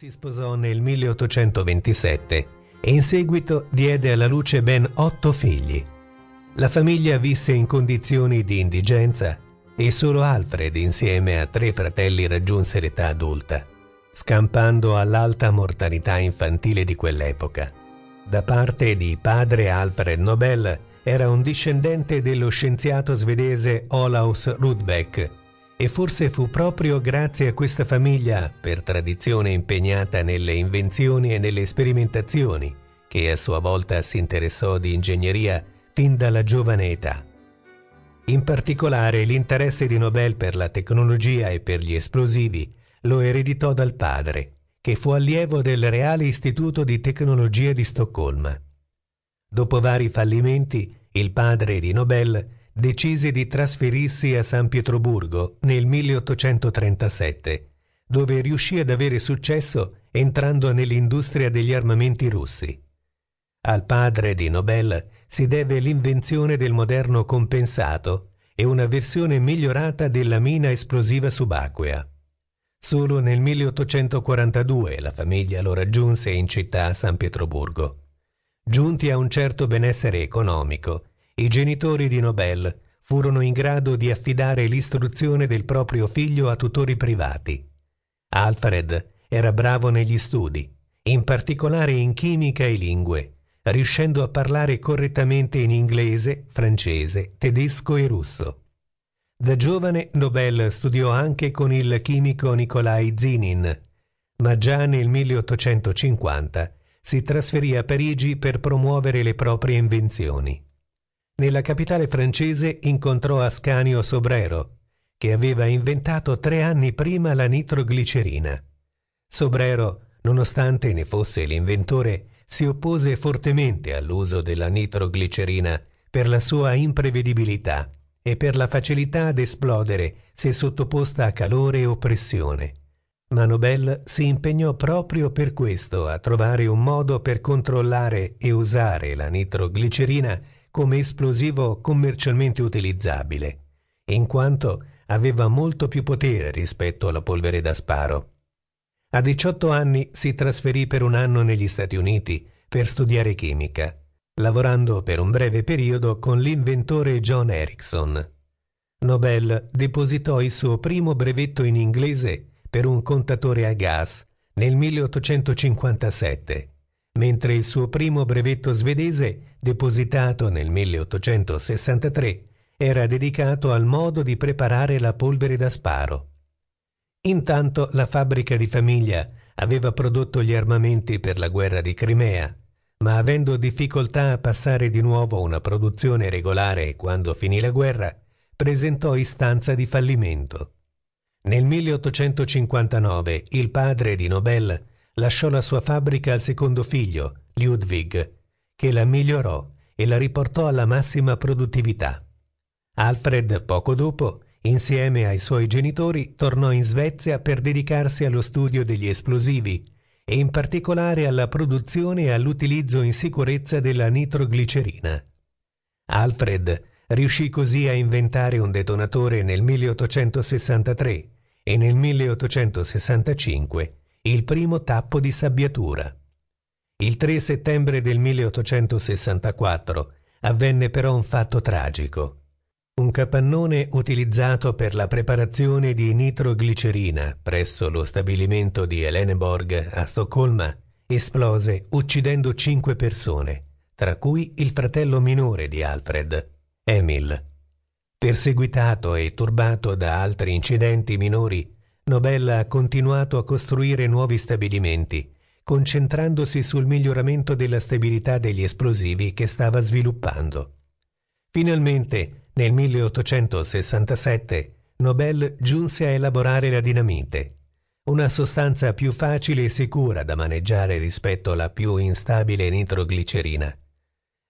Si sposò nel 1827 e in seguito diede alla luce ben otto figli. La famiglia visse in condizioni di indigenza e solo Alfred insieme a tre fratelli raggiunse l'età adulta, scampando all'alta mortalità infantile di quell'epoca. Da parte di padre Alfred Nobel era un discendente dello scienziato svedese Olaus Rudbeck e forse fu proprio grazie a questa famiglia, per tradizione impegnata nelle invenzioni e nelle sperimentazioni, che a sua volta si interessò di ingegneria fin dalla giovane età. In particolare l'interesse di Nobel per la tecnologia e per gli esplosivi lo ereditò dal padre, che fu allievo del Reale Istituto di Tecnologia di Stoccolma. Dopo vari fallimenti, il padre di Nobel decise di trasferirsi a San Pietroburgo nel 1837, dove riuscì ad avere successo entrando nell'industria degli armamenti russi. Al padre di Nobel si deve l'invenzione del moderno compensato e una versione migliorata della mina esplosiva subacquea. Solo nel 1842 la famiglia lo raggiunse in città a San Pietroburgo. Giunti a un certo benessere economico, i genitori di Nobel furono in grado di affidare l'istruzione del proprio figlio a tutori privati. Alfred era bravo negli studi, in particolare in chimica e lingue, riuscendo a parlare correttamente in inglese, francese, tedesco e russo. Da giovane Nobel studiò anche con il chimico Nikolai Zinin, ma già nel 1850 si trasferì a Parigi per promuovere le proprie invenzioni. Nella capitale francese incontrò Ascanio Sobrero, che aveva inventato tre anni prima la nitroglicerina. Sobrero, nonostante ne fosse l'inventore, si oppose fortemente all'uso della nitroglicerina per la sua imprevedibilità e per la facilità ad esplodere se sottoposta a calore o pressione. Ma Nobel si impegnò proprio per questo a trovare un modo per controllare e usare la nitroglicerina come esplosivo commercialmente utilizzabile, in quanto aveva molto più potere rispetto alla polvere da sparo. A 18 anni si trasferì per un anno negli Stati Uniti per studiare chimica, lavorando per un breve periodo con l'inventore John Erickson. Nobel depositò il suo primo brevetto in inglese per un contatore a gas nel 1857, mentre il suo primo brevetto svedese, depositato nel 1863, era dedicato al modo di preparare la polvere da sparo. Intanto la fabbrica di famiglia aveva prodotto gli armamenti per la guerra di Crimea, ma avendo difficoltà a passare di nuovo una produzione regolare quando finì la guerra, presentò istanza di fallimento. Nel 1859 il padre di Nobel lasciò la sua fabbrica al secondo figlio, Ludwig, che la migliorò e la riportò alla massima produttività. Alfred, poco dopo, insieme ai suoi genitori, tornò in Svezia per dedicarsi allo studio degli esplosivi e in particolare alla produzione e all'utilizzo in sicurezza della nitroglicerina. Alfred Riuscì così a inventare un detonatore nel 1863 e nel 1865 il primo tappo di sabbiatura. Il 3 settembre del 1864 avvenne però un fatto tragico. Un capannone utilizzato per la preparazione di nitroglicerina presso lo stabilimento di Eleneborg a Stoccolma esplose uccidendo cinque persone, tra cui il fratello minore di Alfred. Emil. Perseguitato e turbato da altri incidenti minori, Nobel ha continuato a costruire nuovi stabilimenti, concentrandosi sul miglioramento della stabilità degli esplosivi che stava sviluppando. Finalmente, nel 1867, Nobel giunse a elaborare la dinamite, una sostanza più facile e sicura da maneggiare rispetto alla più instabile nitroglicerina.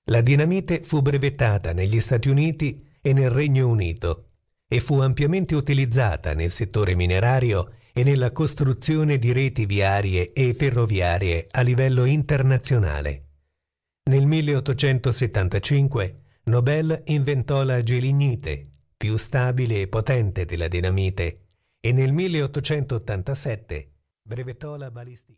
La dinamite fu brevettata negli Stati Uniti e nel Regno Unito e fu ampiamente utilizzata nel settore minerario e nella costruzione di reti viarie e ferroviarie a livello internazionale. Nel 1875 Nobel inventò la gelignite, più stabile e potente della dinamite, e nel 1887 brevettò la balistica.